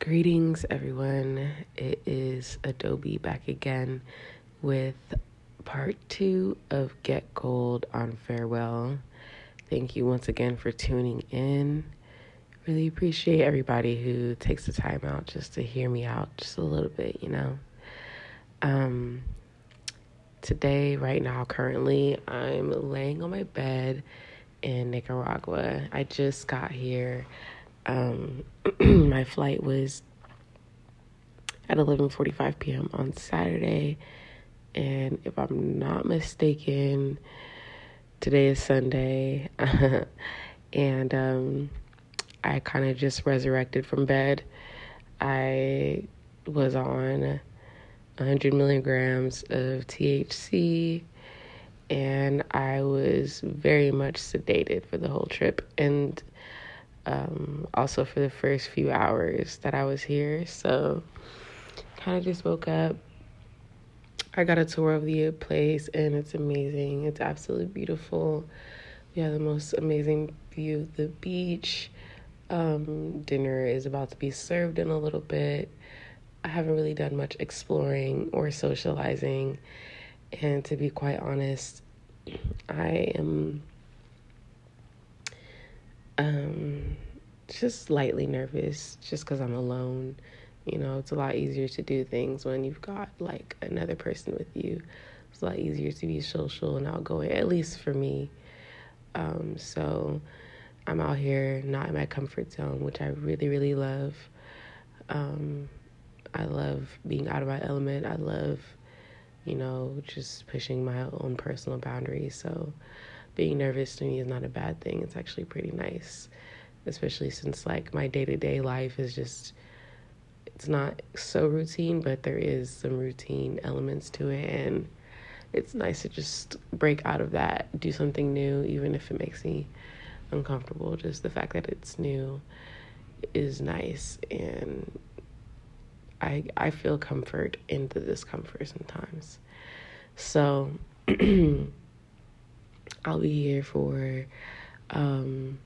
Greetings, everyone. It is Adobe back again with part two of Get Gold on Farewell. Thank you once again for tuning in. Really appreciate everybody who takes the time out just to hear me out just a little bit, you know. Um, today, right now, currently, I'm laying on my bed in Nicaragua. I just got here um, my flight was at 11:45 p.m. on Saturday, and if I'm not mistaken, today is Sunday, and um, I kind of just resurrected from bed. I was on 100 milligrams of THC, and I was very much sedated for the whole trip, and um, also for the first few hours that I was here. So, kind of just woke up. I got a tour of the place and it's amazing. It's absolutely beautiful. We have the most amazing view of the beach. Um, dinner is about to be served in a little bit. I haven't really done much exploring or socializing. And to be quite honest, I am um, just slightly nervous just because I'm alone. You know, it's a lot easier to do things when you've got like another person with you. It's a lot easier to be social and outgoing, at least for me. Um, so I'm out here not in my comfort zone, which I really, really love. Um, I love being out of my element. I love, you know, just pushing my own personal boundaries. So being nervous to me is not a bad thing. It's actually pretty nice, especially since like my day to day life is just it's not so routine, but there is some routine elements to it and it's nice to just break out of that, do something new, even if it makes me uncomfortable. Just the fact that it's new is nice and I I feel comfort in the discomfort sometimes. So I'll be here for um,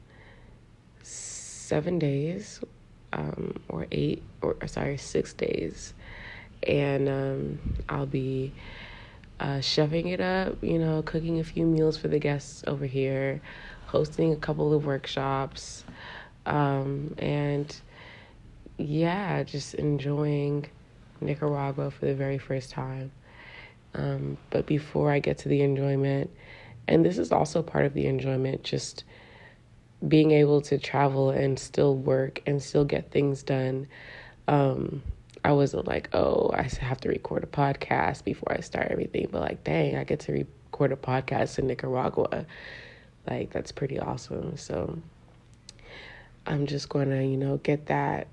seven days, um, or eight, or sorry, six days, and um, I'll be uh, shoving it up. You know, cooking a few meals for the guests over here, hosting a couple of workshops, um, and yeah, just enjoying Nicaragua for the very first time. Um, but before I get to the enjoyment, and this is also part of the enjoyment, just being able to travel and still work and still get things done. Um, I wasn't like, oh, I have to record a podcast before I start everything, but like, dang, I get to record a podcast in Nicaragua. Like, that's pretty awesome. So, I'm just going to, you know, get that,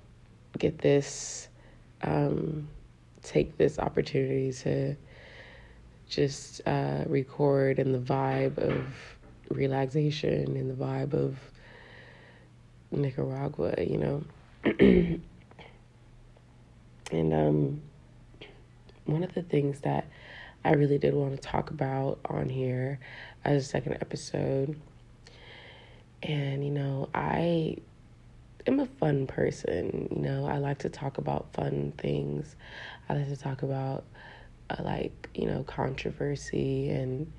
get this, um, take this opportunity to just uh, record in the vibe of relaxation and the vibe of Nicaragua, you know. and um, one of the things that I really did want to talk about on here as a second episode, and you know, I am a fun person. You know, I like to talk about fun things. I like to talk about like you know controversy and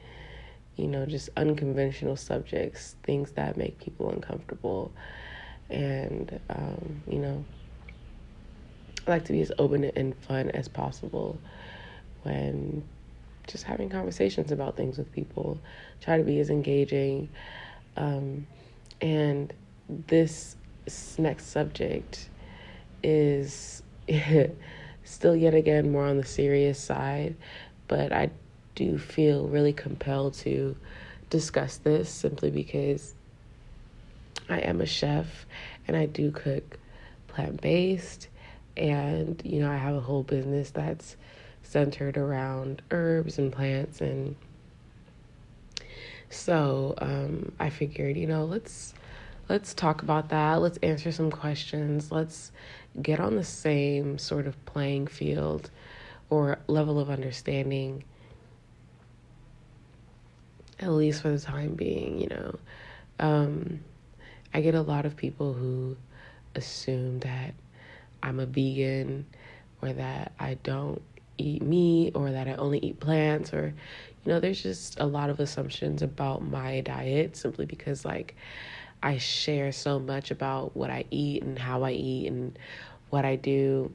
you know just unconventional subjects things that make people uncomfortable. And um, you know I like to be as open and fun as possible when just having conversations about things with people. Try to be as engaging. Um, and this next subject is still yet again more on the serious side, but I do feel really compelled to discuss this simply because I am a chef and I do cook plant based and you know I have a whole business that's centered around herbs and plants and so um, I figured you know let's let's talk about that. Let's answer some questions. Let's get on the same sort of playing field or level of understanding, at least for the time being, you know. Um, I get a lot of people who assume that I'm a vegan or that I don't eat meat or that I only eat plants or you know there's just a lot of assumptions about my diet simply because like I share so much about what I eat and how I eat and what I do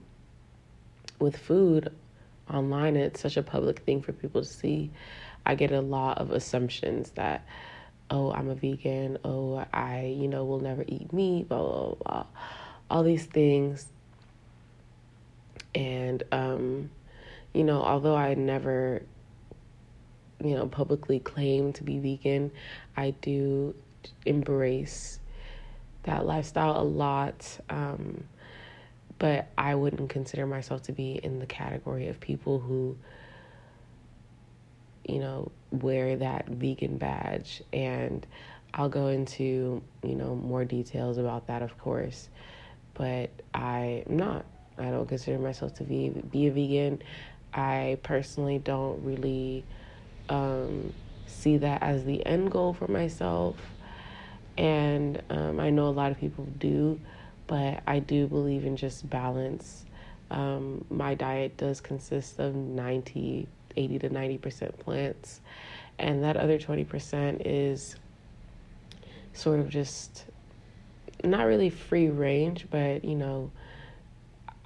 with food online. It's such a public thing for people to see. I get a lot of assumptions that oh I'm a vegan. Oh I you know will never eat meat blah blah blah. All these things. And um you know, although I never, you know, publicly claim to be vegan, I do embrace that lifestyle a lot. Um, but I wouldn't consider myself to be in the category of people who, you know, wear that vegan badge. And I'll go into, you know, more details about that, of course. But I'm not. I don't consider myself to be be a vegan. I personally don't really um, see that as the end goal for myself. And um, I know a lot of people do, but I do believe in just balance. Um, my diet does consist of 90, 80 to 90% plants, and that other 20% is sort of just not really free range, but you know,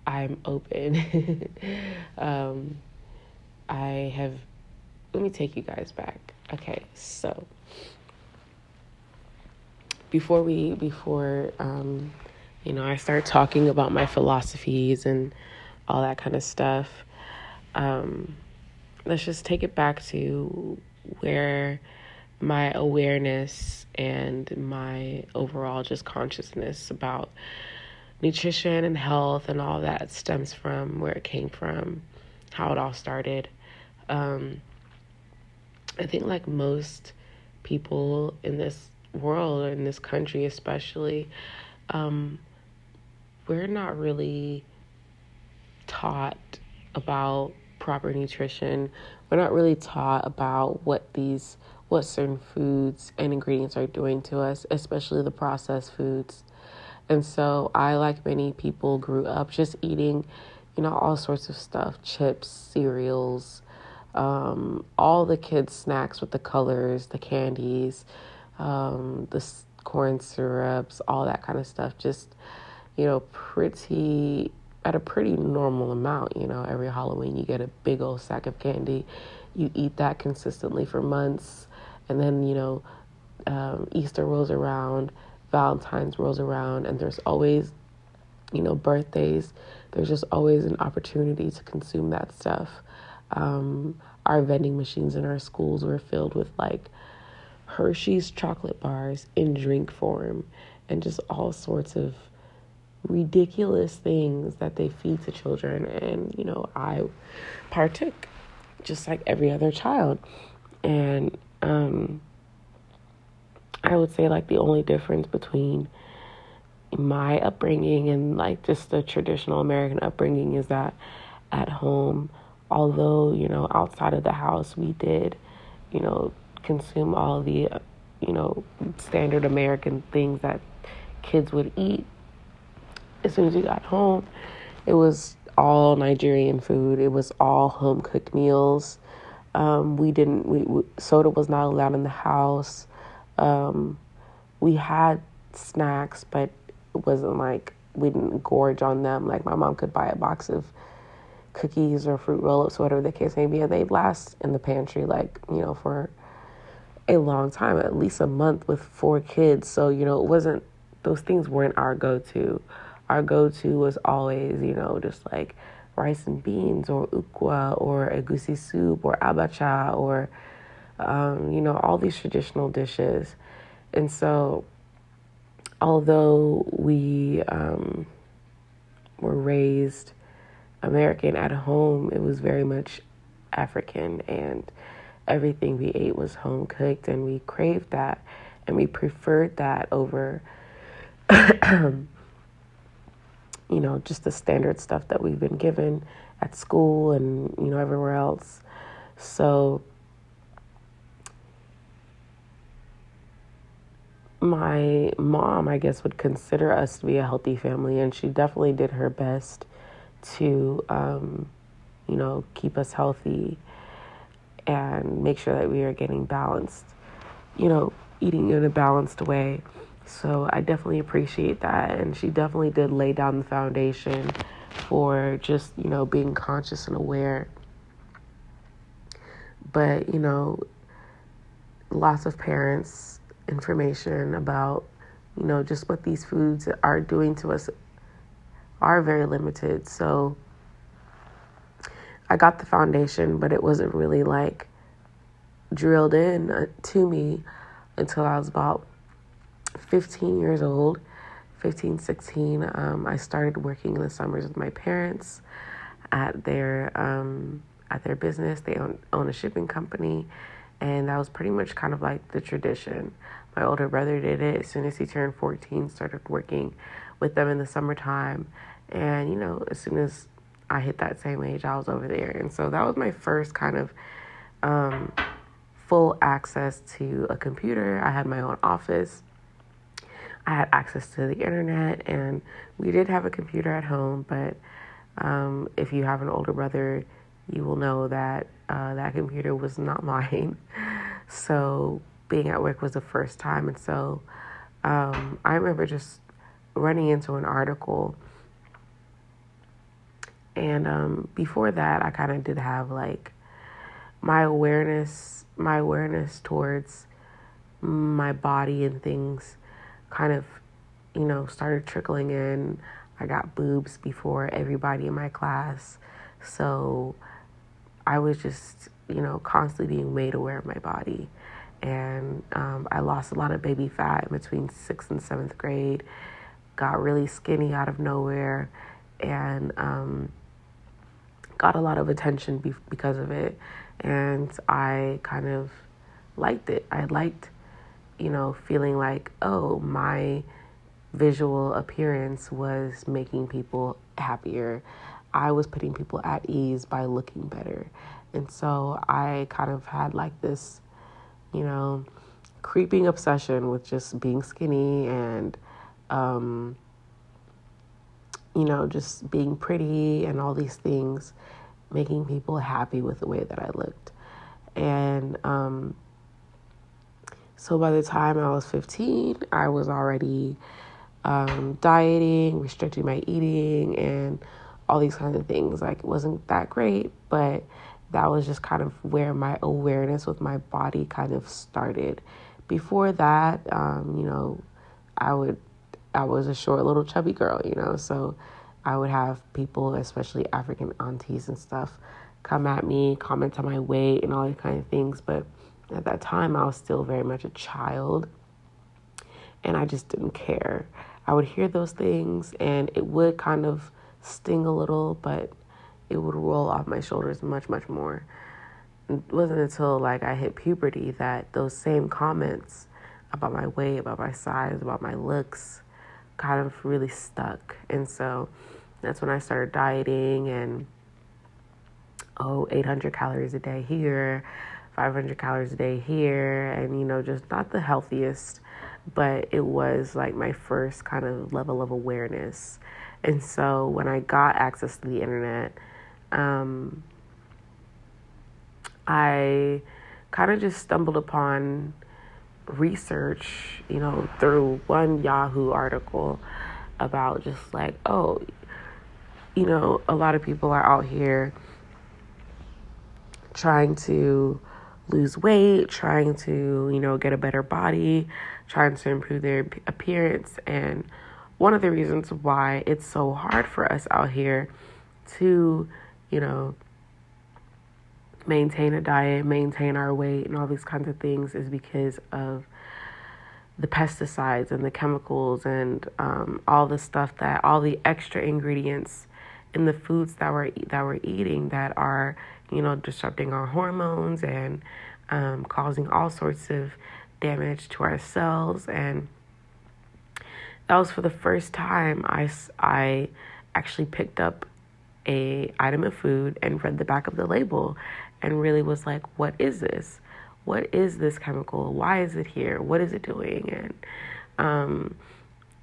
I'm open. um, I have, let me take you guys back. Okay, so before we, before, um, you know, I start talking about my philosophies and all that kind of stuff, um, let's just take it back to where my awareness and my overall just consciousness about nutrition and health and all that stems from where it came from, how it all started. Um, I think, like most people in this world, in this country especially, um, we're not really taught about proper nutrition. We're not really taught about what these what certain foods and ingredients are doing to us, especially the processed foods. And so I, like many people, grew up just eating, you know, all sorts of stuff chips, cereals, um, all the kids' snacks with the colors, the candies, um, the corn syrups, all that kind of stuff. Just, you know, pretty, at a pretty normal amount. You know, every Halloween you get a big old sack of candy. You eat that consistently for months. And then, you know, um, Easter rolls around Valentine's rolls around and there's always, you know, birthdays, there's just always an opportunity to consume that stuff. Um, our vending machines in our schools were filled with like Hershey's chocolate bars in drink form and just all sorts of ridiculous things that they feed to children. And, you know, I partook just like every other child. And, um, I would say like the only difference between my upbringing and like just the traditional American upbringing is that at home, although, you know, outside of the house, we did, you know, consume all the, you know, standard American things that kids would eat. As soon as we got home, it was all Nigerian food, it was all home cooked meals. Um, we didn't, we, we, soda was not allowed in the house. Um, we had snacks, but it wasn't like we didn't gorge on them. Like my mom could buy a box of cookies or fruit roll-ups, whatever the case may be, and they'd last in the pantry like you know for a long time, at least a month with four kids. So you know it wasn't those things weren't our go-to. Our go-to was always you know just like rice and beans or ukwa or egusi soup or abacha or um, you know, all these traditional dishes. And so, although we um, were raised American at home, it was very much African, and everything we ate was home cooked, and we craved that, and we preferred that over, you know, just the standard stuff that we've been given at school and, you know, everywhere else. So, my mom, I guess, would consider us to be a healthy family, and she definitely did her best to, um, you know, keep us healthy and make sure that we are getting balanced, you know, eating in a balanced way. So I definitely appreciate that. And she definitely did lay down the foundation for just, you know, being conscious and aware. But, you know, lots of parents information about, you know, just what these foods are doing to us are very limited. So I got the foundation, but it wasn't really like drilled in uh, to me until I was about 15 years old. 15, 16, um, I started working in the summers with my parents at their um, at their business. They own, own a shipping company, and that was pretty much kind of like the tradition. My older brother did it as soon as he turned 14, started working with them in the summertime. And, you know, as soon as I hit that same age, I was over there. And so that was my first kind of um, full access to a computer. I had my own office. I had access to the internet, and we did have a computer at home. But um, if you have an older brother, you will know that uh, that computer was not mine. So being at work was the first time. And so um, I remember just running into an article. And um, before that, I kind of did have like my awareness, my awareness towards my body and things kind of, you know, started trickling in. I got boobs before everybody in my class. So I was just, you know, constantly being made aware of my body. And um, I lost a lot of baby fat between sixth and seventh grade, got really skinny out of nowhere, and um, got a lot of attention be- because of it. And I kind of liked it. I liked, you know, feeling like, oh, my visual appearance was making people happier. I was putting people at ease by looking better. And so I kind of had like this, you know, creeping obsession with just being skinny and, um, you know, just being pretty and all these things, making people happy with the way that I looked. And um, so by the time I was 15, I was already um, dieting, restricting my eating, and all these kinds of things. Like it wasn't that great, but that was just kind of where my awareness with my body kind of started. Before that, um, you know, I would I was a short little chubby girl, you know, so I would have people, especially African aunties and stuff, come at me, comment on my weight and all these kind of things. But at that time, I was still very much a child, and I just didn't care. I would hear those things, and it would kind of sting a little, but it would roll off my shoulders much, much more. It wasn't until like I hit puberty that those same comments about my weight, about my size, about my looks kind of really stuck. And so that's when I started dieting and oh, 800 calories a day here, 500 calories a day here, and you know, just not the healthiest, but it was like my first kind of level of awareness and so when I got access to the internet, um, I kind of just stumbled upon research, you know, through one Yahoo article about just like, oh, you know, a lot of people are out here trying to lose weight, trying to, you know, get a better body, trying to improve their appearance. And one of the reasons why it's so hard for us out here to, you know, maintain a diet, maintain our weight, and all these kinds of things is because of the pesticides and the chemicals and um, all the stuff that all the extra ingredients in the foods that we're that we're eating that are you know disrupting our hormones and um, causing all sorts of damage to our cells. And that was for the first time I, I actually picked up a item of food and read the back of the label and really was like what is this what is this chemical? Why is it here? What is it doing? And, um,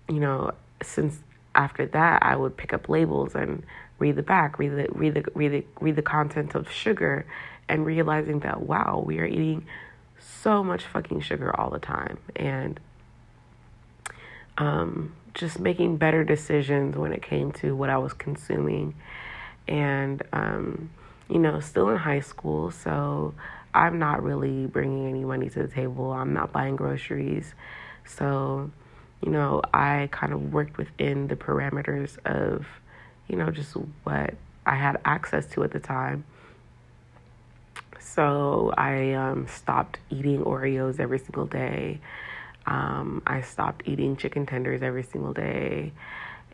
you know, since after that, I would pick up labels and read the back, read the read the read the read the content of sugar, and realizing that wow, we are eating so much fucking sugar all the time, and um, just making better decisions when it came to what I was consuming, and um, you know, still in high school, so I'm not really bringing any money to the table. I'm not buying groceries, so you know, I kind of worked within the parameters of, you know, just what I had access to at the time. So I um, stopped eating Oreos every single day. Um, I stopped eating chicken tenders every single day.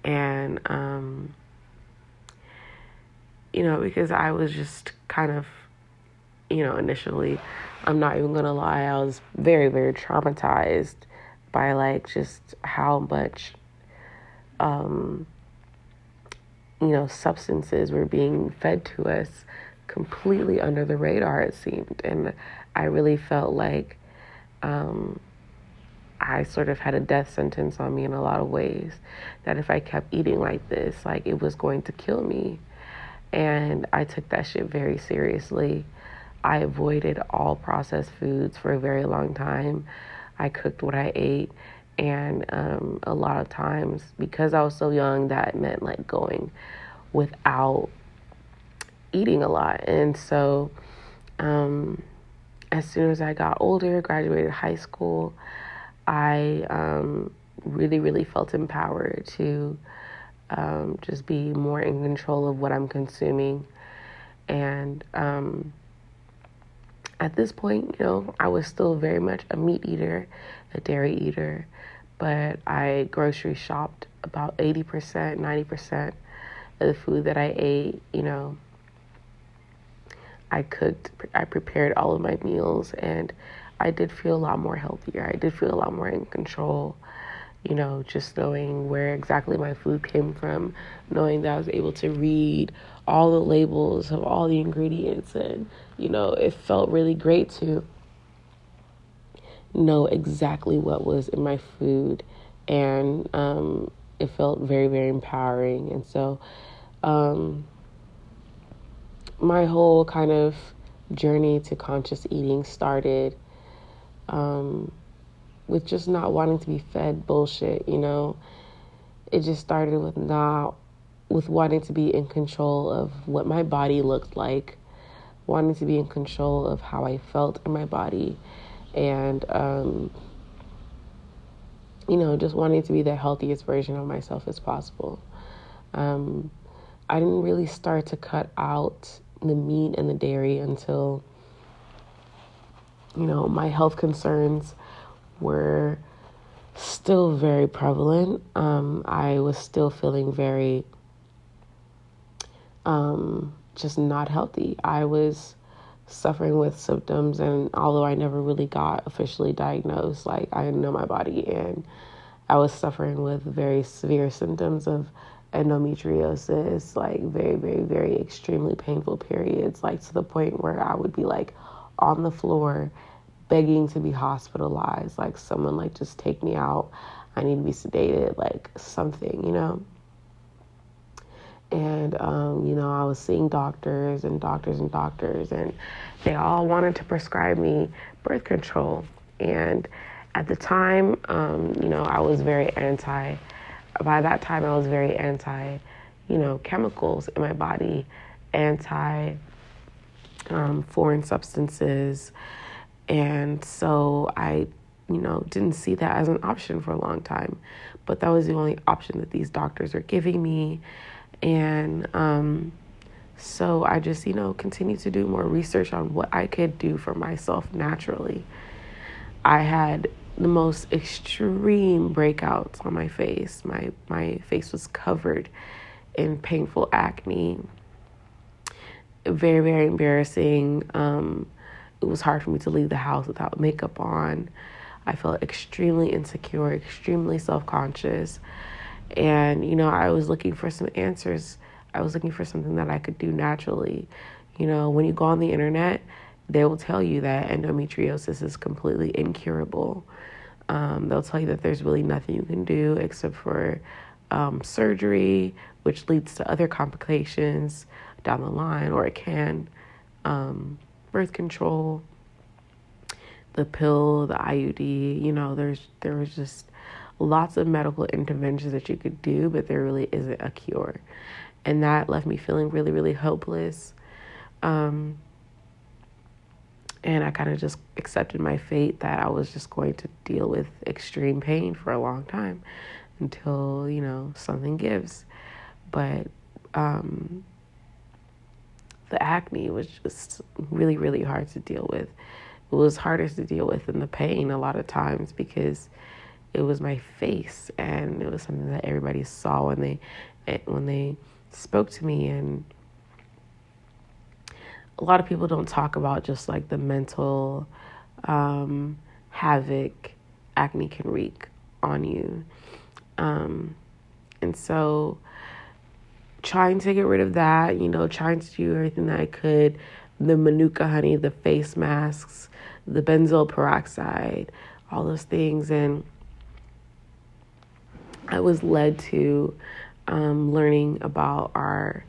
And, um, you know, because I was just kind of, you know, initially, I'm not even to lie, I was very, very traumatized by like just how much um, you know substances were being fed to us completely under the radar it seemed. And i really felt like um, i sort of had a death sentence on me in a lot of ways that if i kept eating like this like it was going to kill me and i took that shit very seriously i avoided all processed foods for a very long time I cooked what I ate. And um, a lot of times, because I was so young, that meant like going without eating a lot. And so, um, as soon as I got older, graduated high school, I um, really, really felt empowered to um, just be more in control of what I'm consuming. And um, at this point, you know, I was still very much a meat eater, a dairy eater, but I grocery shopped about 80%, 90% of the food that I ate, you know. I cooked, I prepared all of my meals, and I did feel a lot more healthier. I did feel a lot more in control, you know, just knowing where exactly my food came from, knowing that I was able to read all the labels of all the ingredients and you know it felt really great to know exactly what was in my food. And um, it felt very very empowering. And so um, my whole kind of journey to conscious eating started um, with just not wanting to be fed bullshit you know it just started with not with wanting to be in control of what my body looked like, wanting to be in control of how I felt in my body, and, um, you know, just wanting to be the healthiest version of myself as possible. Um, I didn't really start to cut out the meat and the dairy until, you know, my health concerns were still very prevalent. Um, I was still feeling very um, just not healthy. I was suffering with symptoms, and although I never really got officially diagnosed, like I know my body, and I was suffering with very severe symptoms of endometriosis, like very, very, very extremely painful periods, like to the point where I would be like on the floor begging to be hospitalized, like someone like just take me out. I need to be sedated, like something, you know and um, you know i was seeing doctors and doctors and doctors and they all wanted to prescribe me birth control and at the time um, you know i was very anti by that time i was very anti you know chemicals in my body anti um, foreign substances and so i you know didn't see that as an option for a long time but that was the only option that these doctors were giving me and um, so I just, you know, continued to do more research on what I could do for myself naturally. I had the most extreme breakouts on my face. My my face was covered in painful acne. Very very embarrassing. Um, it was hard for me to leave the house without makeup on. I felt extremely insecure, extremely self conscious. And, you know, I was looking for some answers. I was looking for something that I could do naturally. You know, when you go on the internet, they will tell you that endometriosis is completely incurable. Um, they'll tell you that there's really nothing you can do except for um, surgery, which leads to other complications down the line, or it can um, birth control, the pill, the IUD. You know, there's there was just lots of medical interventions that you could do, but there really isn't a cure, and that left me feeling really, really hopeless. Um, and I kind of just accepted my fate that I was just going to deal with extreme pain for a long time until, you know, something gives. But um, the acne was just really, really hard to deal with. It was harder to deal with than the pain a lot of times because it was my face and it was something that everybody saw when they when they spoke to me and a lot of people don't talk about just like the mental um, havoc acne can wreak on you. Um, and so, trying to get rid of that, you know, trying to do everything that I could the Manuka honey, the face masks, the benzoyl peroxide, all those things. And I was led to um, learning about our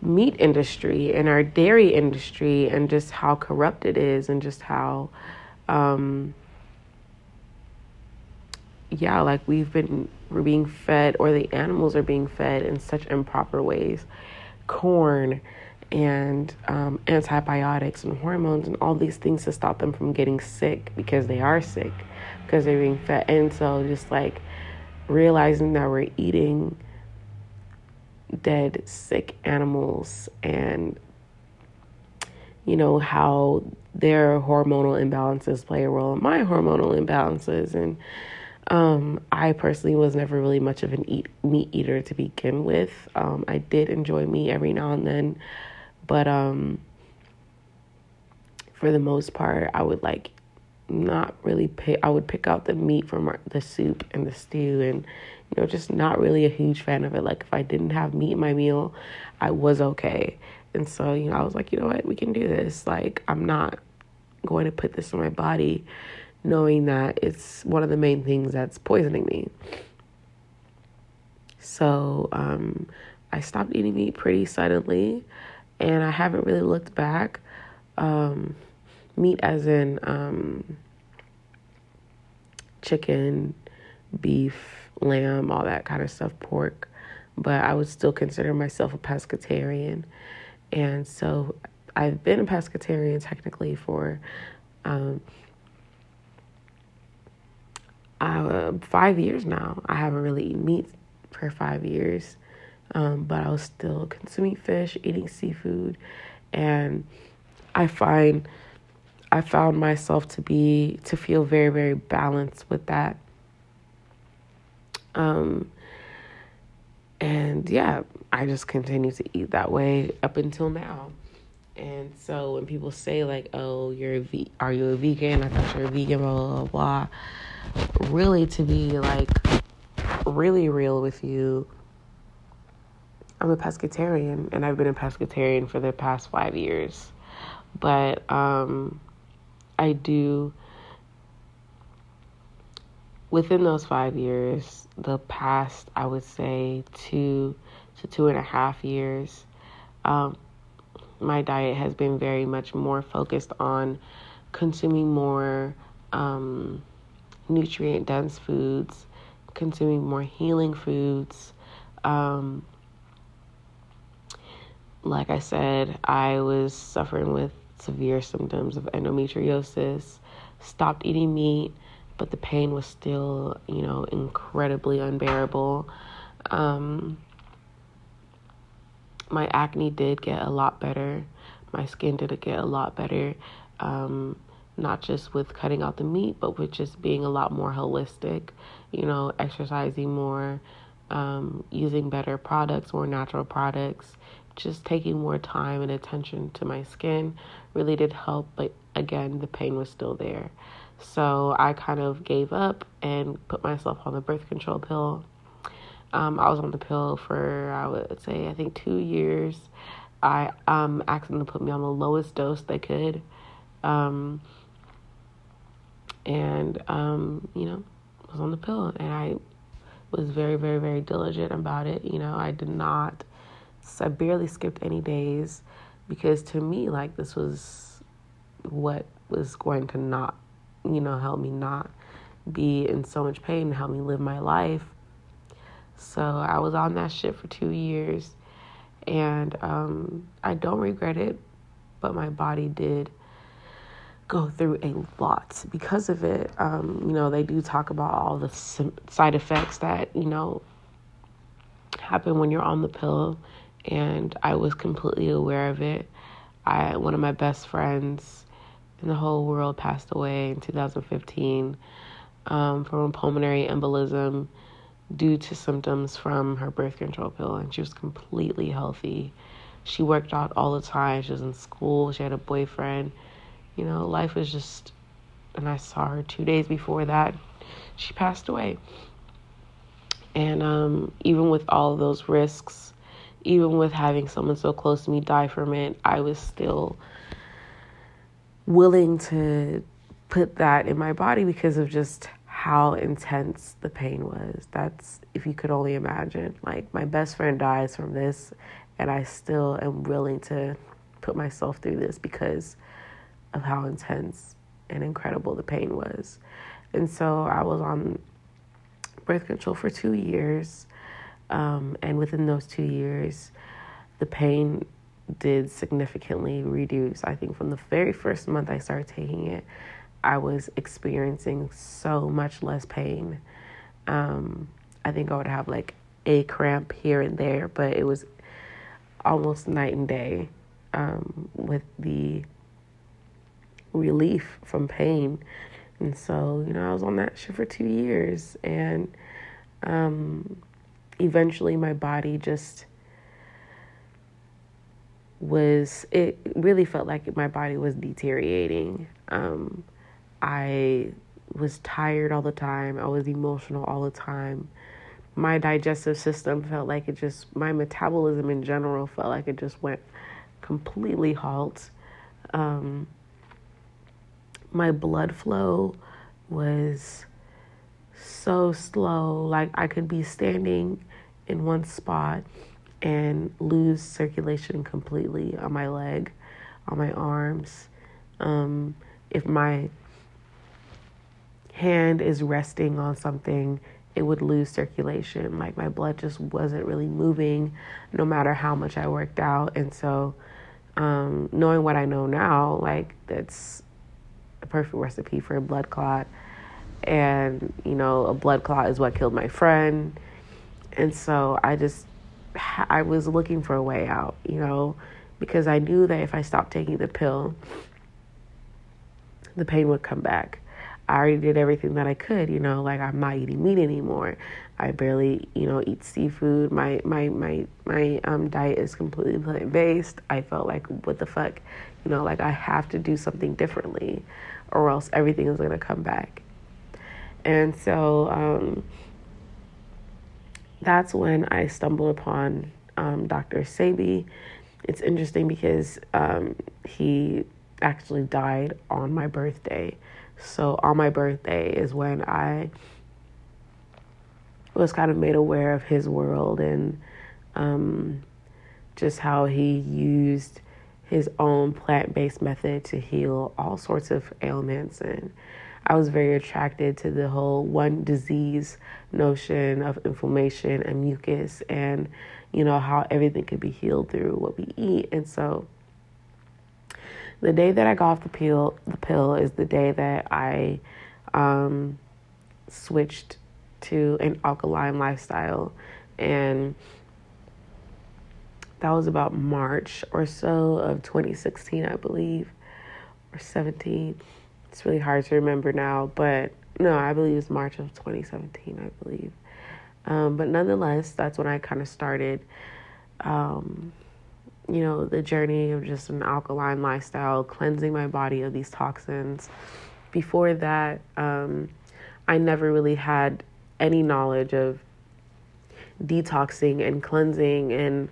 meat industry and our dairy industry and just how corrupt it is and just how um, yeah like we've been we're being fed or the animals are being fed in such improper ways corn and um, antibiotics and hormones and all these things to stop them from getting sick because they are sick because they're being fed and so just like realizing that we're eating dead, sick animals and, you know, how their hormonal imbalances play a role in my hormonal imbalances. And um, I personally was never really much of an eat, meat eater to begin with. Um, I did enjoy meat every now and then, but um, for the most part, I would like not really pick. I would pick out the meat from the soup and the stew, and you know, just not really a huge fan of it. Like if I didn't have meat in my meal, I was okay. And so, you know, I was like, you know what, we can do this. Like I'm not going to put this in my body knowing that it's one of the main things that's poisoning me. So, um, I stopped eating meat pretty suddenly and I haven't really looked back. Um, meat as in um, chicken, beef, lamb, all that kind of stuff, pork. But I would still consider myself a pescatarian. And so I've been a pescatarian technically for um, uh, five years now. I haven't really eaten meat for five years, um, but I was still consuming fish, eating seafood, and I find I found myself to be to feel very very balanced with that um, and yeah, I just continue to eat that way up until now. And so when people say like, "Oh, you're a ve- are you a vegan?" I thought you're a vegan, blah blah blah. Really, to be like really real with you, I'm a pescatarian, and I've been a pescatarian for the past five years. But um, I do within those five years, the past, I would say, two to two and a half years, um, my diet has been very much more focused on consuming more um, nutrient dense foods, consuming more healing foods. Um, like I said, I was suffering with severe symptoms of endometriosis, stopped eating meat, but the pain was still, you know, incredibly unbearable. Um, my acne did get a lot better. My skin did get a lot better. Um, not just with cutting out the meat, but with just being a lot more holistic, you know, exercising more, um, using better products, more natural products, just taking more time and attention to my skin really did help. But again, the pain was still there. So I kind of gave up and put myself on the birth control pill. Um, I was on the pill for, I would say, I think two years. I um, asked them to put me on the lowest dose they could. Um, and, um, you know, was on the pill. And I was very, very, very diligent about it. You know, I did not, I barely skipped any days because to me, like, this was what was going to not, you know, help me not be in so much pain and help me live my life. So I was on that shit for two years and um, I don't regret it, but my body did go through a lot because of it. Um, you know, they do talk about all the side effects that, you know, happen when you're on the pill, and I was completely aware of it. I one of my best friends in the whole world passed away in 2015 um, from a pulmonary embolism due to symptoms from her birth control pill, and she was completely healthy. She worked out all the time. She was in school. She had a boyfriend. You know, life was just. And I saw her two days before that. She passed away. And um, even with all of those risks, even with having someone so close to me die from it, I was still willing to put that in my body because of just how intense the pain was. That's if you could only imagine. Like my best friend dies from this and I still am willing to put myself through this because of how intense and incredible the pain was. And so I was on birth control for 2 years. Um, and within those 2 years, the pain did significantly reduce. I think from the very first month I started taking it, I was experiencing so much less pain. Um, I think I would have like a cramp here and there, but it was almost night and day um, with the relief from pain. And so, you know, I was on that shit for two years. And um, eventually my body just was, it really felt like my body was deteriorating. Um, I was tired all the time. I was emotional all the time. My digestive system felt like it just, my metabolism in general felt like it just went completely halt. Um, my blood flow was so slow. Like I could be standing in one spot and lose circulation completely on my leg, on my arms. Um, if my hand is resting on something, it would lose circulation. Like my blood just wasn't really moving no matter how much I worked out. And so, um, knowing what I know now, like that's a perfect recipe for a blood clot. And, you know, a blood clot is what killed my friend. And so I just, I was looking for a way out, you know, because I knew that if I stopped taking the pill, the pain would come back. I already did everything that I could, you know, like I'm not eating meat anymore. I barely, you know, eat seafood. My my my my um diet is completely plant based. I felt like what the fuck, you know, like I have to do something differently or else everything is going to come back. And so um that's when I stumbled upon um, Dr. Sebi. It's interesting because um, he actually died on my birthday. So on my birthday is when I was kind of made aware of his world and um, just how he used his own plant based method to heal all sorts of ailments. And I was very attracted to the whole one disease notion of inflammation and mucus and, you know, how everything could be healed through what we eat. And so the day that I got off the pill, the pill is the day that I um, switched to an alkaline lifestyle, and that was about March or so of 2016, I believe, or 17. It's really hard to remember now, but no, I believe it's March of 2017, I believe. Um, but nonetheless, that's when I kind of started um, you know, the journey of just an alkaline lifestyle, cleansing my body of these toxins. Before that, um, I never really had any knowledge of detoxing and cleansing and,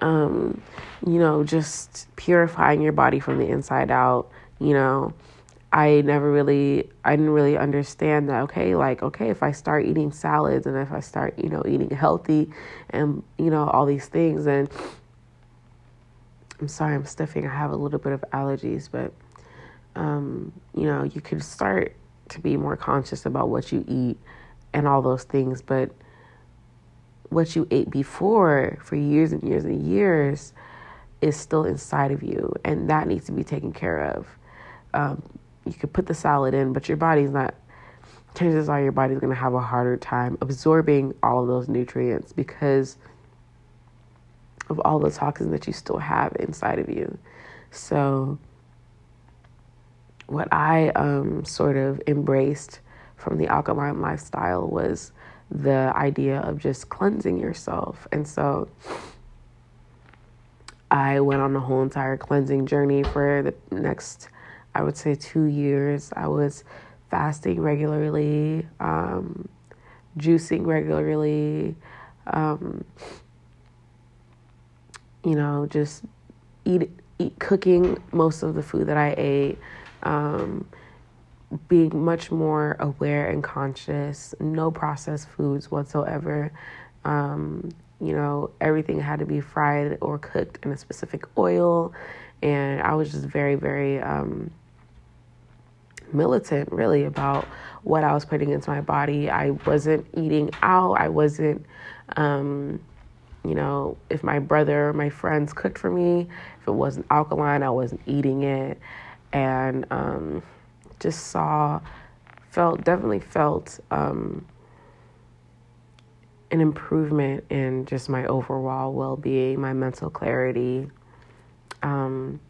um, you know, just purifying your body from the inside out you know, I never really, I didn't really understand that, okay, like, okay, if I start eating salads and if I start, you know, eating healthy and, you know, all these things, and I'm sorry, I'm stiffing. I have a little bit of allergies, but, um, you know, you could start to be more conscious about what you eat and all those things, but what you ate before for years and years and years is still inside of you, and that needs to be taken care of. Um, you could put the salad in, but your body's not. Chances are your body's going to have a harder time absorbing all of those nutrients because of all the toxins that you still have inside of you. So, what I um, sort of embraced from the alkaline lifestyle was the idea of just cleansing yourself. And so, I went on a whole entire cleansing journey for the next, I would say, two years. I was fasting regularly, um, juicing regularly, um, you know, just eat, eat cooking most of the food that I ate, um, being much more aware and conscious, no processed foods whatsoever. Um, you know, everything had to be fried or cooked in a specific oil. And I was just very, very um, militant, really, about what I was putting into my body. I wasn't eating out. I wasn't, um, you know, if my brother or my friends cooked for me, if it wasn't alkaline, I wasn't eating it. And um, just saw, felt, definitely felt, um, an improvement in just my overall well being, my mental clarity, um,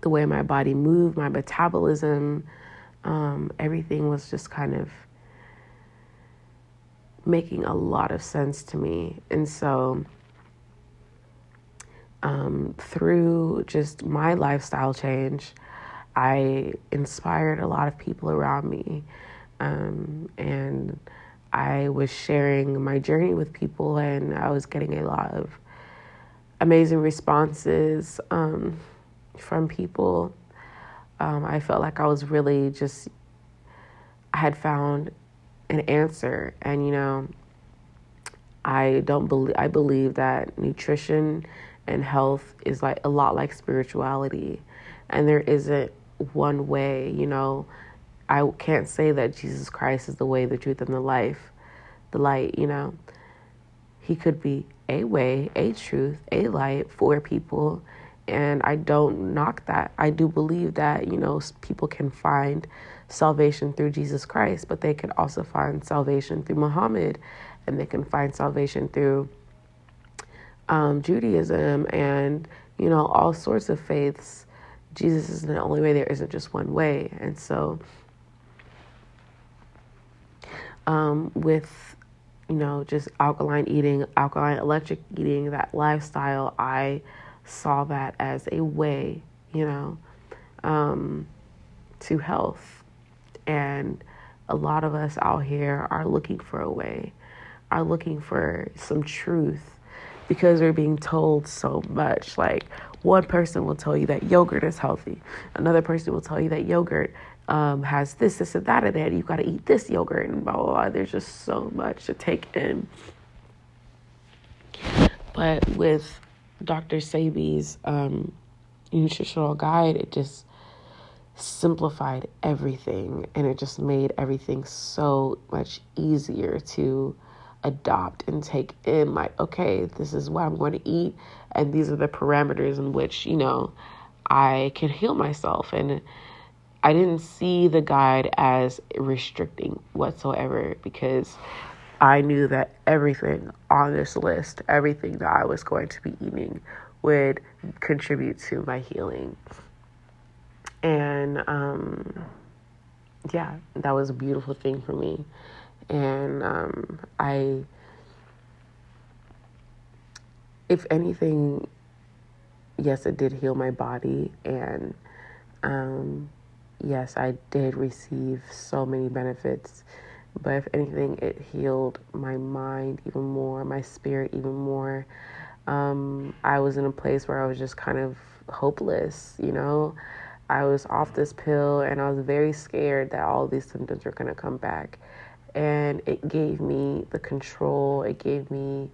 the way my body moved, my metabolism, um, everything was just kind of making a lot of sense to me. And so, um, through just my lifestyle change, I inspired a lot of people around me. Um, and I was sharing my journey with people, and I was getting a lot of amazing responses um, from people. Um, I felt like I was really just, I had found an answer, and you know, I don't believe, I believe that nutrition and health is like a lot like spirituality, and there isn't one way, you know I can't say that Jesus Christ is the way, the truth, and the life, the light, you know. He could be a way, a truth, a light for people. And I don't knock that. I do believe that, you know, people can find salvation through Jesus Christ, but they can also find salvation through Muhammad, and they can find salvation through um, Judaism and, you know, all sorts of faiths. Jesus isn't the only way, there isn't just one way. And so, um, with you know just alkaline eating, alkaline electric eating, that lifestyle, I saw that as a way, you know, um, to health. And a lot of us out here are looking for a way, are looking for some truth because we're being told so much. Like, one person will tell you that yogurt is healthy, another person will tell you that yogurt um, has this, this, and that in it. You got to eat this yogurt and blah, blah, blah. There's just so much to take in. But with Dr. Sebi's um, nutritional guide, it just simplified everything and it just made everything so much easier to adopt and take in like okay this is what i'm going to eat and these are the parameters in which you know i can heal myself and I didn't see the guide as restricting whatsoever because I knew that everything on this list, everything that I was going to be eating, would contribute to my healing. And um, yeah, that was a beautiful thing for me. And um, I, if anything, yes, it did heal my body. And um, yes, I did receive so many benefits, but if anything, it healed my mind even more, my spirit even more. Um, I was in a place where I was just kind of hopeless, you know. I was off this pill and I was very scared that all these symptoms were going to come back. And it gave me the control, it gave me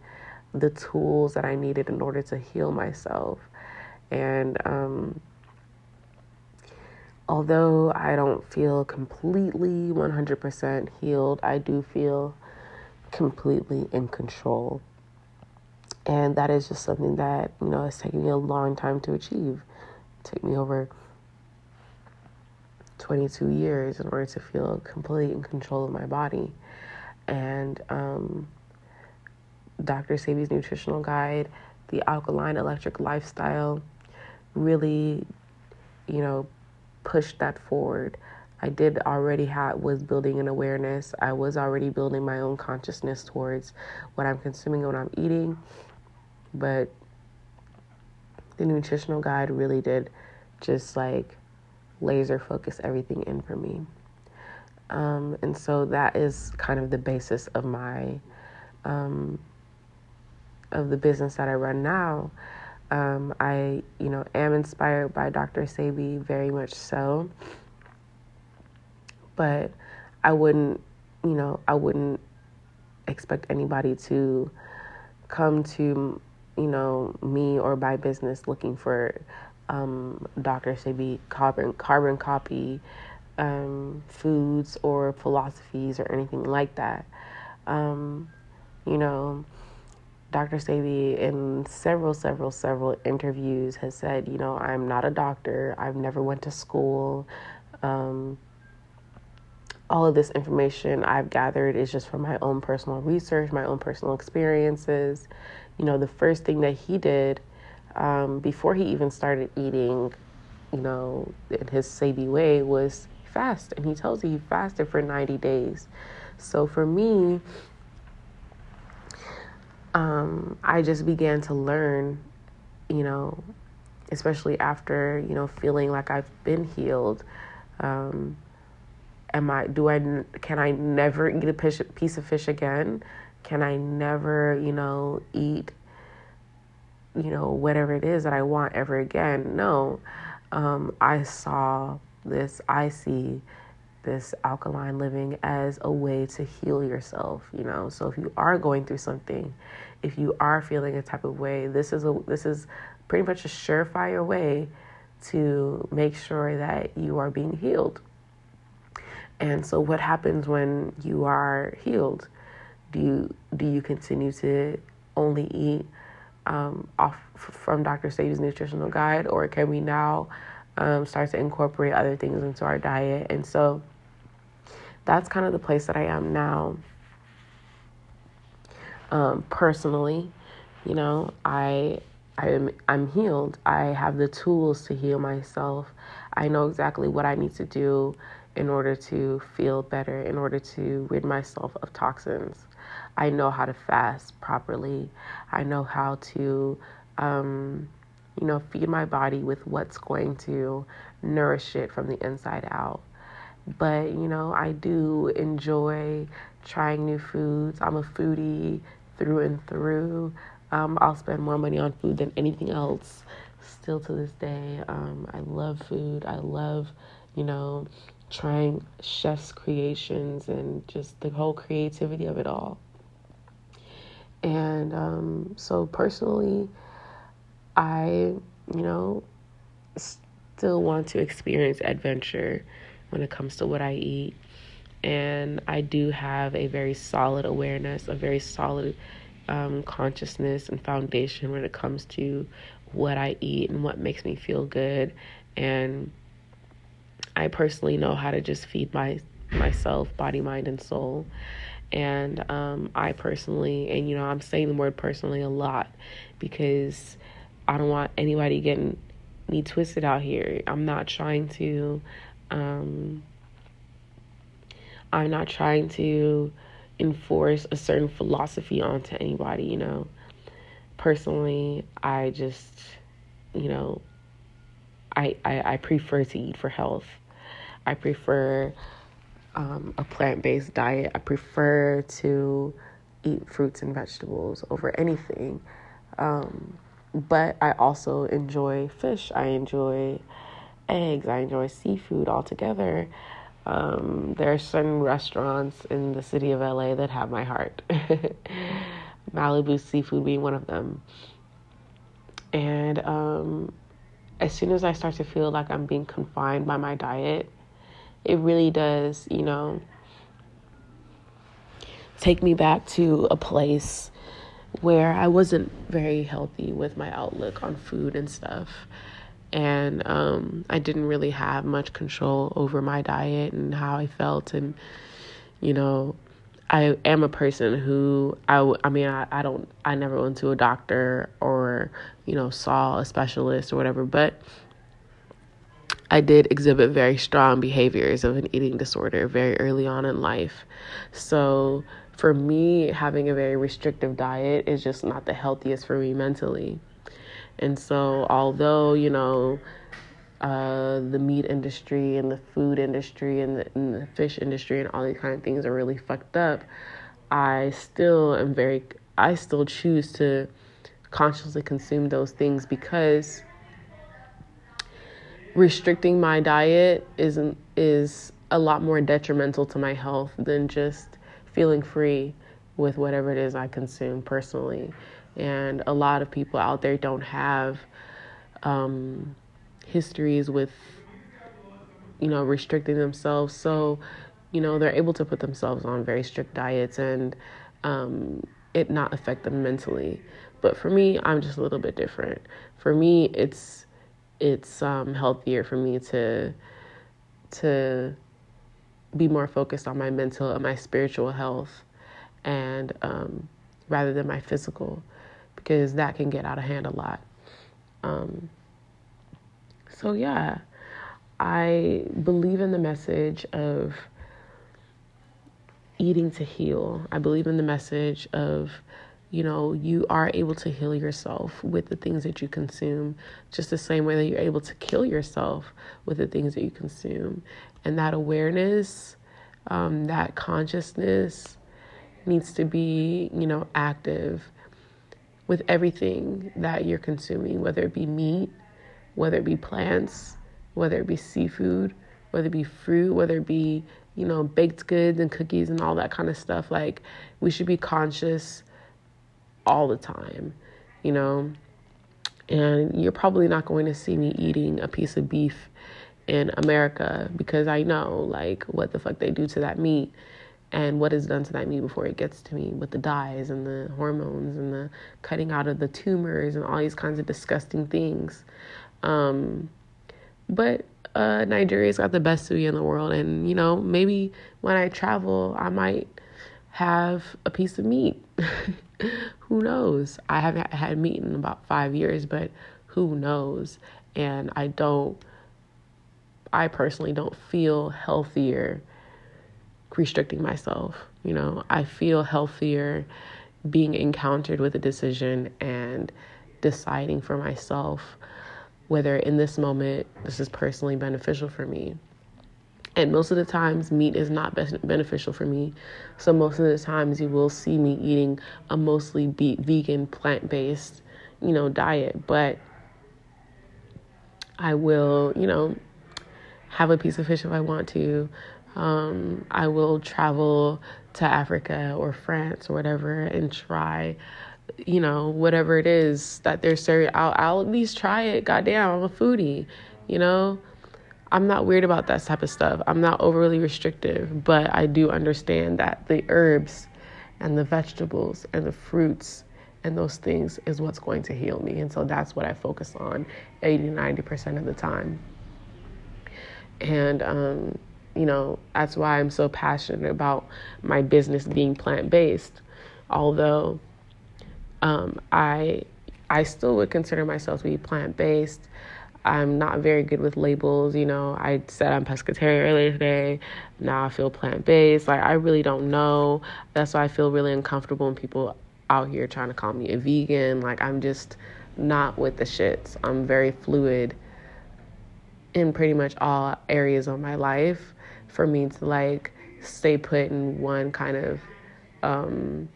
the tools that I needed in order to heal myself. And um, although I don't feel completely 100% healed, I do feel completely in control. And that is just something that, you know, it's taken me a long time to achieve. It took me over 22 years in order to feel complete in control of my body. And um, Dr. Sebi's nutritional guide, the alkaline electric lifestyle, really, you know, pushed that forward. I did already have was building an awareness. I was already building my own consciousness towards what I'm consuming, and what I'm eating, but the nutritional guide really did just like laser focus everything in for me. Um, and so that is kind of the basis of my um, of the business that I run now. Um, I, you know, am inspired by Dr. Sebi very much so, but I wouldn't, you know, I wouldn't expect anybody to come to, you know, me or my business looking for um, Dr. Sebi carbon carbon copy um, foods or philosophies or anything like that. Um, you know, Dr. Sebi in several, several, several interviews has said, you know, I'm not a doctor. I've never went to school. Um, all of this information I've gathered is just from my own personal research, my own personal experiences. You know, the first thing that he did um, before he even started eating, you know, in his Sebi way was fast. And he tells you he fasted for 90 days. So for me, um, I just began to learn, you know, especially after, you know, feeling like I've been healed. Um, am I, do I, can I never eat a piece of fish again? Can I never, you know, eat you know, whatever it is that I want ever again. No, um, I saw this, I see this alkaline living as a way to heal yourself, you know. So if you are going through something, if you are feeling a type of way, this is a this is pretty much a surefire way to make sure that you are being healed. And so what happens when you are healed? Do you do you continue to only eat um, off from Dr. Sebi's nutritional guide, or can we now um, start to incorporate other things into our diet? And so that's kind of the place that I am now. Um, personally, you know, I I'm I'm healed. I have the tools to heal myself. I know exactly what I need to do in order to feel better, in order to rid myself of toxins. I know how to fast properly. I know how to, um, you know, feed my body with what's going to nourish it from the inside out. But, you know, I do enjoy trying new foods. I'm a foodie through and through. Um, I'll spend more money on food than anything else still to this day. Um, I love food. I love, you know, trying chef's creations and just the whole creativity of it all. And um, so, personally, I, you know, still want to experience adventure when it comes to what I eat. And I do have a very solid awareness, a very solid um, consciousness and foundation when it comes to what I eat and what makes me feel good. And I personally know how to just feed my myself, body, mind, and soul. And um, I personally, and you know, I'm saying the word personally a lot because I don't want anybody getting me twisted out here. I'm not trying to, um, I'm not trying to enforce a certain philosophy onto anybody, you know. Personally, I just, you know, I, I, I prefer to eat for health. I prefer um, a plant based diet. I prefer to eat fruits and vegetables over anything. Um, but I also enjoy fish. I enjoy eggs. I enjoy seafood altogether. Um, there are certain restaurants in the city of LA that have my heart. Malibu Seafood being one of them. And um, as soon as I start to feel like I'm being confined by my diet, it really does, you know, take me back to a place where I wasn't very healthy with my outlook on food and stuff. And um, I didn't really have much control over my diet and how I felt. And, you know, I am a person who I, I mean I, I don't I never went to a doctor or you know saw a specialist or whatever but I did exhibit very strong behaviors of an eating disorder very early on in life. So for me having a very restrictive diet is just not the healthiest for me mentally. And so although you know uh, the meat industry and the food industry and the, and the fish industry and all these kind of things are really fucked up, I still am very, I still choose to consciously consume those things because restricting my diet isn't is a lot more detrimental to my health than just feeling free with whatever it is I consume personally. And a lot of people out there don't have um, histories with you know restricting themselves. So you know they're able to put themselves on very strict diets and um, it not affect them mentally. But for me i'm just a little bit different. For me it's it's um, healthier for me to to be more focused on my mental and my spiritual health and um, rather than my physical because that can get out of hand a lot um, so, yeah, I believe in the message of eating to heal. I believe in the message of, you know, you are able to heal yourself with the things that you consume, just the same way that you're able to kill yourself with the things that you consume. And that awareness, um, that consciousness needs to be, you know, active with everything that you're consuming, whether it be meat, whether it be plants, whether it be seafood, whether it be fruit, whether it be, you know, baked goods and cookies and all that kind of stuff. Like, we should be conscious all the time, you know? And you're probably not going to see me eating a piece of beef in America because I know, like, what the fuck they do to that meat and what is done to that meat before it gets to me with the dyes and the hormones and the cutting out of the tumors and all these kinds of disgusting things. Um, but uh, Nigeria's got the best sushi in the world, and you know maybe when I travel, I might have a piece of meat. who knows? I haven't had meat in about five years, but who knows? And I don't. I personally don't feel healthier restricting myself. You know, I feel healthier being encountered with a decision and deciding for myself whether in this moment this is personally beneficial for me. And most of the times, meat is not beneficial for me. So, most of the times, you will see me eating a mostly vegan, plant based, you know, diet. But I will, you know, have a piece of fish if I want to. Um, I will travel to Africa or France or whatever and try you know, whatever it is that they're serving, I'll, I'll at least try it. Goddamn, I'm a foodie, you know? I'm not weird about that type of stuff. I'm not overly restrictive, but I do understand that the herbs and the vegetables and the fruits and those things is what's going to heal me. And so that's what I focus on 80 90% of the time. And, um, you know, that's why I'm so passionate about my business being plant based. Although um, I I still would consider myself to be plant based. I'm not very good with labels. You know, I said I'm pescatarian earlier today. Now I feel plant based. Like, I really don't know. That's why I feel really uncomfortable when people out here trying to call me a vegan. Like, I'm just not with the shits. I'm very fluid in pretty much all areas of my life for me to like stay put in one kind of um,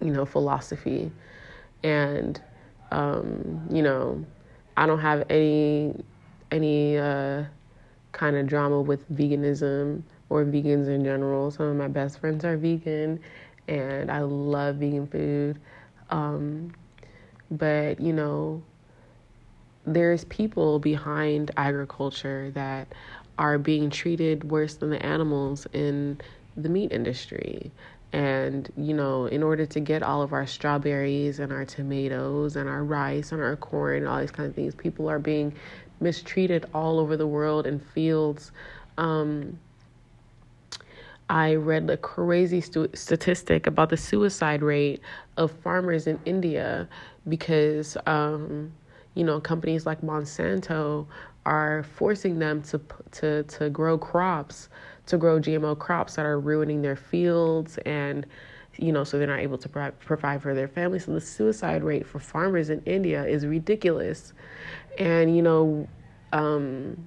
you know, philosophy. And, um, you know, I don't have any any uh, kind of drama with veganism or vegans in general. Some of my best friends are vegan, and I love vegan food. Um, but you know, there's people behind agriculture that are being treated worse than the animals in the meat industry. And, you know, in order to get all of our strawberries and our tomatoes and our rice and our corn and all these kind of things, people are being mistreated all over the world in fields. Um, I read a crazy stu- statistic about the suicide rate of farmers in India because, um, you know, companies like Monsanto are forcing them to to to grow crops, to grow GMO crops that are ruining their fields and you know, so they're not able to provide for their families. So the suicide rate for farmers in India is ridiculous. And, you know, um,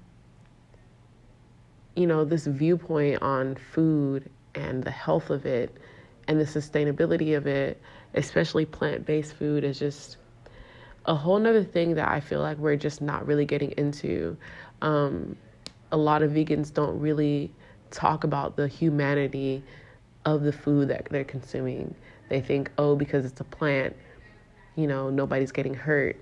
you know, this viewpoint on food and the health of it and the sustainability of it, especially plant based food, is just a whole nother thing that I feel like we're just not really getting into. Um, a lot of vegans don't really talk about the humanity of the food that they're consuming. They think, oh, because it's a plant, you know, nobody's getting hurt.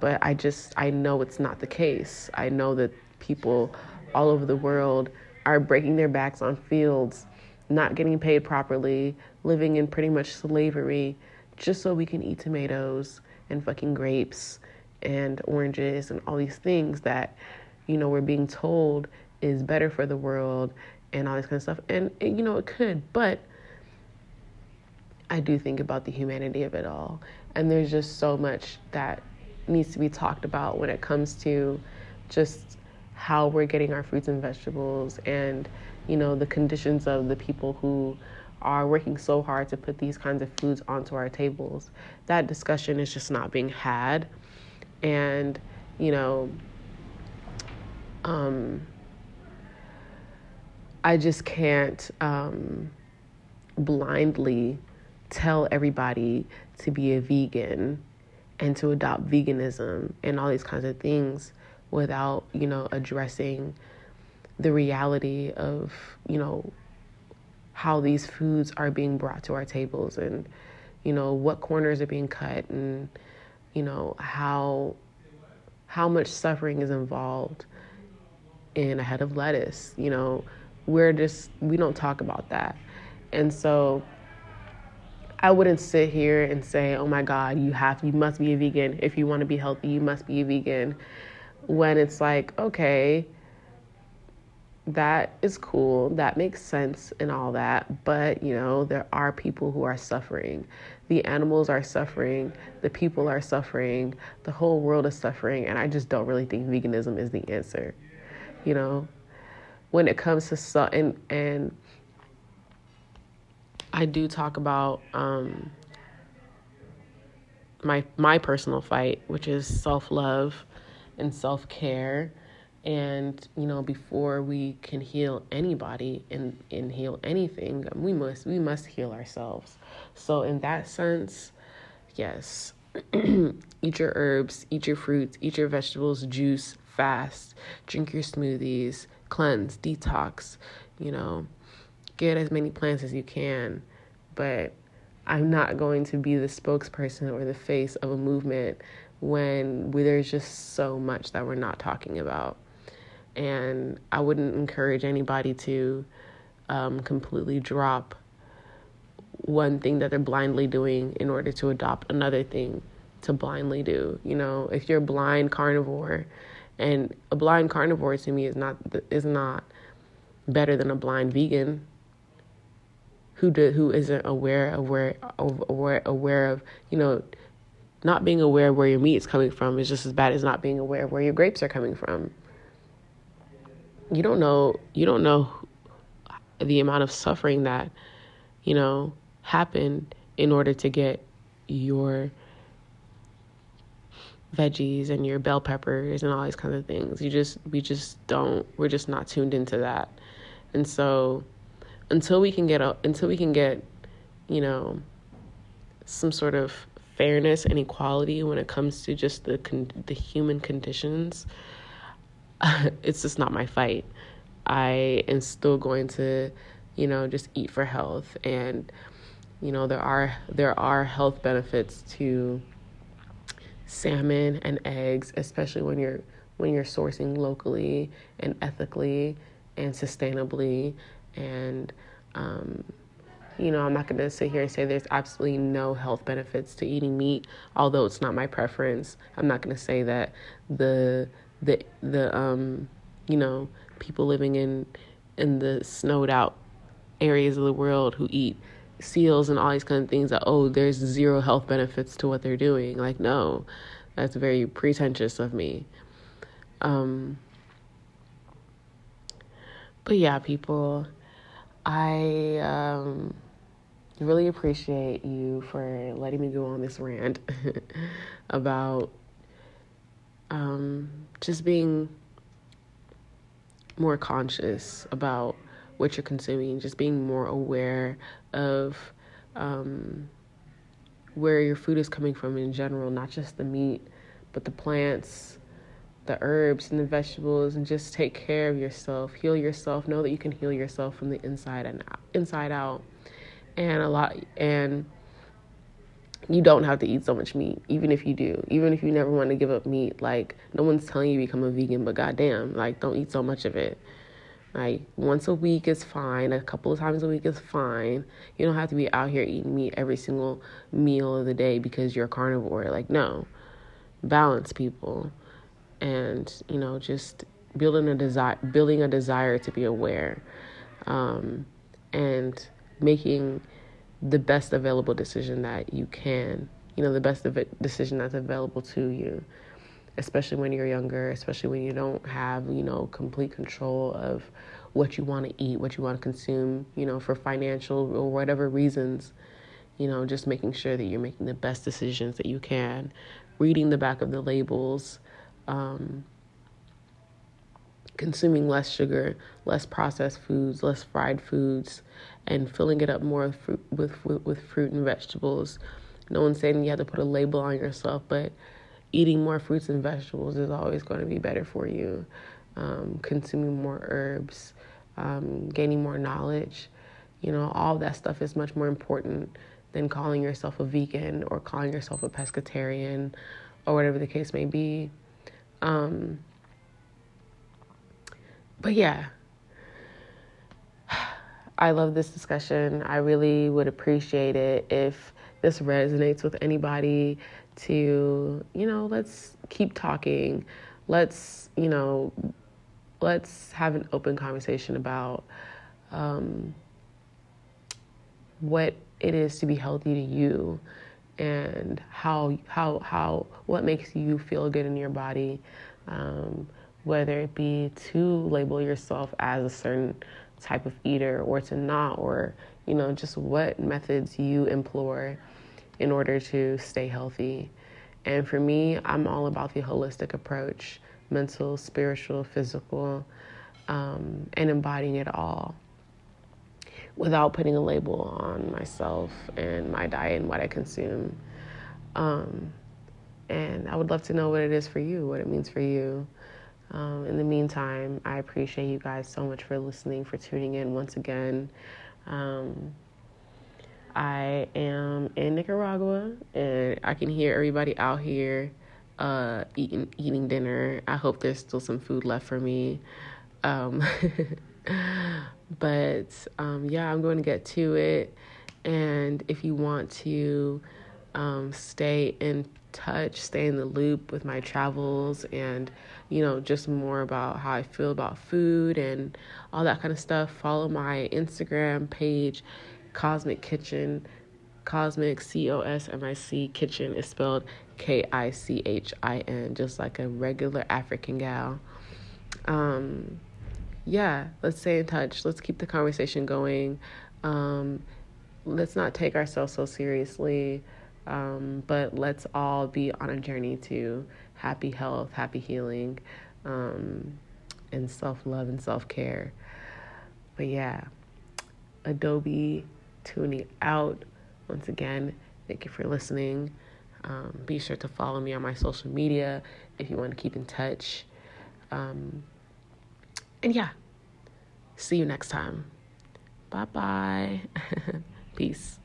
But I just, I know it's not the case. I know that people all over the world are breaking their backs on fields, not getting paid properly, living in pretty much slavery just so we can eat tomatoes and fucking grapes and oranges and all these things that, you know, we're being told is better for the world and all this kind of stuff. And, and you know, it could, but I do think about the humanity of it all. And there's just so much that needs to be talked about when it comes to just how we're getting our fruits and vegetables and, you know, the conditions of the people who are working so hard to put these kinds of foods onto our tables. That discussion is just not being had. And, you know, um, I just can't um, blindly tell everybody to be a vegan and to adopt veganism and all these kinds of things without, you know, addressing the reality of, you know, how these foods are being brought to our tables and you know what corners are being cut and you know how how much suffering is involved in a head of lettuce you know we're just we don't talk about that and so I wouldn't sit here and say, "Oh my God, you have you must be a vegan if you want to be healthy. You must be a vegan." When it's like, okay, that is cool. That makes sense and all that. But, you know, there are people who are suffering. The animals are suffering. The people are suffering. The whole world is suffering. And I just don't really think veganism is the answer. You know, when it comes to, su- and, and I do talk about, um, my my personal fight, which is self love and self care and you know before we can heal anybody and, and heal anything we must we must heal ourselves. So in that sense yes eat your herbs eat your fruits eat your vegetables juice fast drink your smoothies cleanse detox you know get as many plants as you can but i'm not going to be the spokesperson or the face of a movement when there's just so much that we're not talking about and I wouldn't encourage anybody to um, completely drop one thing that they're blindly doing in order to adopt another thing to blindly do. You know, if you're blind carnivore, and a blind carnivore to me is not is not better than a blind vegan who do, who isn't aware aware aware aware of you know not being aware of where your meat is coming from is just as bad as not being aware of where your grapes are coming from. You don't know you don't know the amount of suffering that you know happened in order to get your veggies and your bell peppers and all these kinds of things. You just we just don't we're just not tuned into that. And so until we can get a, until we can get you know some sort of fairness and equality when it comes to just the con- the human conditions it's just not my fight. I am still going to, you know, just eat for health and you know there are there are health benefits to salmon and eggs, especially when you're when you're sourcing locally and ethically and sustainably and um, you know, I'm not going to sit here and say there's absolutely no health benefits to eating meat, although it's not my preference. I'm not going to say that the the the um, you know, people living in in the snowed out areas of the world who eat seals and all these kind of things that oh, there's zero health benefits to what they're doing. Like no. That's very pretentious of me. Um but yeah, people, I um really appreciate you for letting me go on this rant about um, just being more conscious about what you're consuming, just being more aware of um, where your food is coming from in general, not just the meat, but the plants, the herbs, and the vegetables, and just take care of yourself, heal yourself, know that you can heal yourself from the inside and out, inside out. And a lot and you don't have to eat so much meat even if you do. Even if you never want to give up meat like no one's telling you become a vegan but goddamn like don't eat so much of it like once a week is fine. A couple of times a week is fine. You don't have to be out here eating meat every single meal of the day because you're a carnivore. Like no. Balance people. And you know just building a desire building a desire to be aware. Um, and making the best available decision that you can, you know, the best decision that's available to you, especially when you're younger, especially when you don't have, you know, complete control of what you want to eat, what you want to consume, you know, for financial or whatever reasons, you know, just making sure that you're making the best decisions that you can, reading the back of the labels, um, consuming less sugar, less processed foods, less fried foods, and filling it up more with fruit, with, with, with fruit and vegetables. No one's saying you have to put a label on yourself, but eating more fruits and vegetables is always going to be better for you. Um, consuming more herbs, um, gaining more knowledge, you know, all that stuff is much more important than calling yourself a vegan or calling yourself a pescatarian or whatever the case may be. Um, but yeah, I love this discussion. I really would appreciate it if this resonates with anybody to, you know, let's keep talking. Let's, you know, let's have an open conversation about um, what it is to be healthy to you and how how how what makes you feel good in your body um, whether it be to label yourself as a certain type of eater or to not, or, you know, just what methods you employ in order to stay healthy. And for me, I'm all about the holistic approach mental, spiritual, physical, um, and embodying it all without putting a label on myself and my diet and what I consume. Um, and I would love to know what it is for you, what it means for you. Um, in the meantime, I appreciate you guys so much for listening, for tuning in once again. Um, I am in Nicaragua, and I can hear everybody out here uh, eating eating dinner. I hope there's still some food left for me. Um, but um, yeah, I'm going to get to it. And if you want to um, stay in touch, stay in the loop with my travels and, you know, just more about how I feel about food and all that kind of stuff, follow my Instagram page, Cosmic Kitchen. Cosmic C O S M I C Kitchen is spelled K I C H I N, just like a regular African gal. Um, yeah, let's stay in touch. Let's keep the conversation going. Um, let's not take ourselves so seriously. Um, but let's all be on a journey to happy health, happy healing, um, and self love and self care. But yeah, Adobe tuning out. Once again, thank you for listening. Um, be sure to follow me on my social media if you want to keep in touch. Um, and yeah, see you next time. Bye bye. Peace.